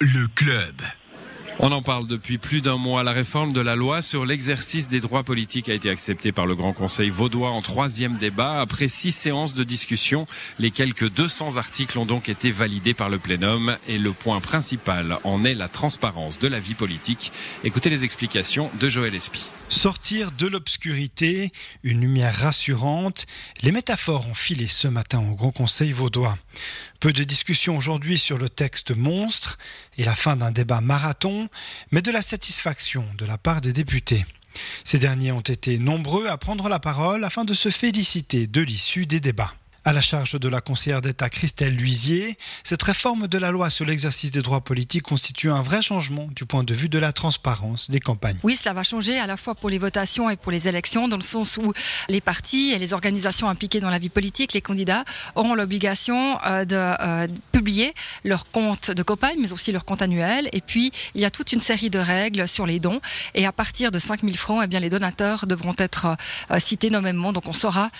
Le club. On en parle depuis plus d'un mois. La réforme de la loi sur l'exercice des droits politiques a été acceptée par le Grand Conseil vaudois en troisième débat. Après six séances de discussion, les quelques 200 articles ont donc été validés par le plénum et le point principal en est la transparence de la vie politique. Écoutez les explications de Joël Espy. Sortir de l'obscurité, une lumière rassurante, les métaphores ont filé ce matin au Grand Conseil vaudois. Peu de discussion aujourd'hui sur le texte monstre et la fin d'un débat marathon, mais de la satisfaction de la part des députés. Ces derniers ont été nombreux à prendre la parole afin de se féliciter de l'issue des débats. À la charge de la conseillère d'État Christelle Luisier, cette réforme de la loi sur l'exercice des droits politiques constitue un vrai changement du point de vue de la transparence des campagnes. Oui, cela va changer à la fois pour les votations et pour les élections, dans le sens où les partis et les organisations impliquées dans la vie politique, les candidats, auront l'obligation euh, de euh, publier leur compte de campagne, mais aussi leur compte annuel. Et puis, il y a toute une série de règles sur les dons. Et à partir de 5 000 francs, eh bien, les donateurs devront être euh, cités nommément. Donc, on saura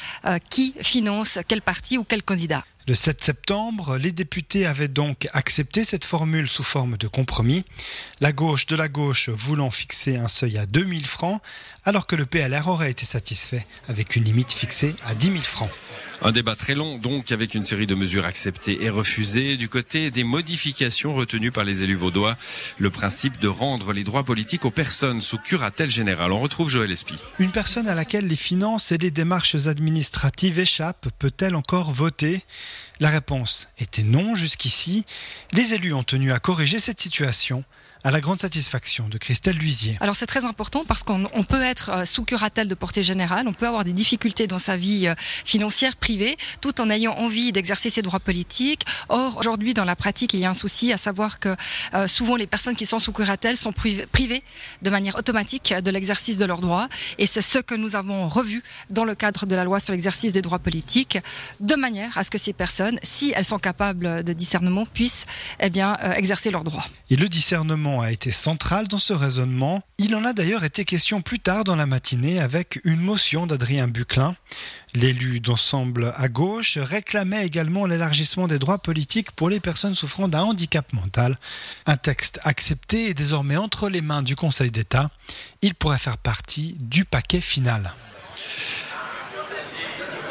qui finance quel parti ou quel candidat? Le 7 septembre, les députés avaient donc accepté cette formule sous forme de compromis, la gauche de la gauche voulant fixer un seuil à 2000 francs, alors que le PLR aurait été satisfait avec une limite fixée à 10 000 francs. Un débat très long, donc, avec une série de mesures acceptées et refusées. Du côté des modifications retenues par les élus vaudois, le principe de rendre les droits politiques aux personnes sous curatelle générale. On retrouve Joël Espy. Une personne à laquelle les finances et les démarches administratives échappent peut-elle encore voter? La réponse était non jusqu'ici. Les élus ont tenu à corriger cette situation à la grande satisfaction de Christelle Luisier. Alors c'est très important parce qu'on peut être euh, sous curatelle de portée générale, on peut avoir des difficultés dans sa vie euh, financière privée tout en ayant envie d'exercer ses droits politiques. Or aujourd'hui dans la pratique il y a un souci à savoir que euh, souvent les personnes qui sont sous curatelle sont privées de manière automatique de l'exercice de leurs droits et c'est ce que nous avons revu dans le cadre de la loi sur l'exercice des droits politiques de manière à ce que ces personnes, si elles sont capables de discernement, puissent eh bien, exercer leurs droits. Et le discernement a été central dans ce raisonnement. Il en a d'ailleurs été question plus tard dans la matinée avec une motion d'Adrien Buclin. L'élu d'ensemble à gauche réclamait également l'élargissement des droits politiques pour les personnes souffrant d'un handicap mental. Un texte accepté est désormais entre les mains du Conseil d'État. Il pourrait faire partie du paquet final.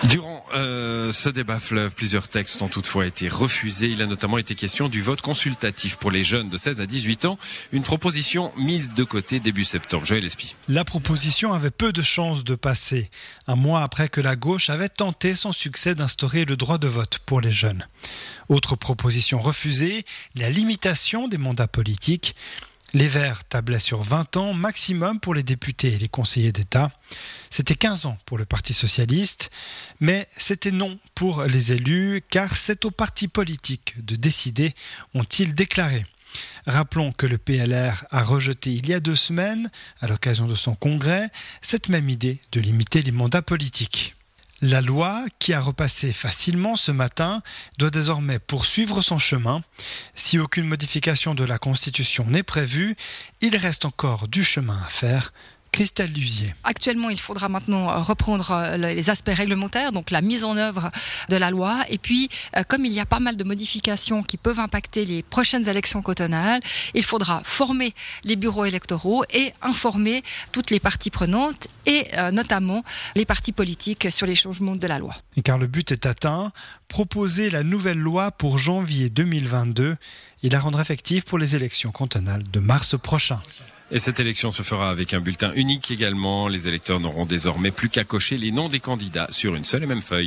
Durant euh, ce débat fleuve, plusieurs textes ont toutefois été refusés. Il a notamment été question du vote consultatif pour les jeunes de 16 à 18 ans, une proposition mise de côté début septembre. Joël Espy. La proposition avait peu de chances de passer, un mois après que la gauche avait tenté sans succès d'instaurer le droit de vote pour les jeunes. Autre proposition refusée, la limitation des mandats politiques. Les Verts tablaient sur 20 ans maximum pour les députés et les conseillers d'État. C'était 15 ans pour le Parti socialiste, mais c'était non pour les élus, car c'est au parti politique de décider, ont-ils déclaré. Rappelons que le PLR a rejeté il y a deux semaines, à l'occasion de son congrès, cette même idée de limiter les mandats politiques. La loi, qui a repassé facilement ce matin, doit désormais poursuivre son chemin. Si aucune modification de la Constitution n'est prévue, il reste encore du chemin à faire Christelle Lusier. Actuellement, il faudra maintenant euh, reprendre euh, les aspects réglementaires, donc la mise en œuvre de la loi. Et puis, euh, comme il y a pas mal de modifications qui peuvent impacter les prochaines élections cantonales, il faudra former les bureaux électoraux et informer toutes les parties prenantes et notamment les partis politiques sur les changements de la loi. Et car le but est atteint, proposer la nouvelle loi pour janvier 2022 et la rendre effective pour les élections cantonales de mars prochain. Et cette élection se fera avec un bulletin unique également. Les électeurs n'auront désormais plus qu'à cocher les noms des candidats sur une seule et même feuille.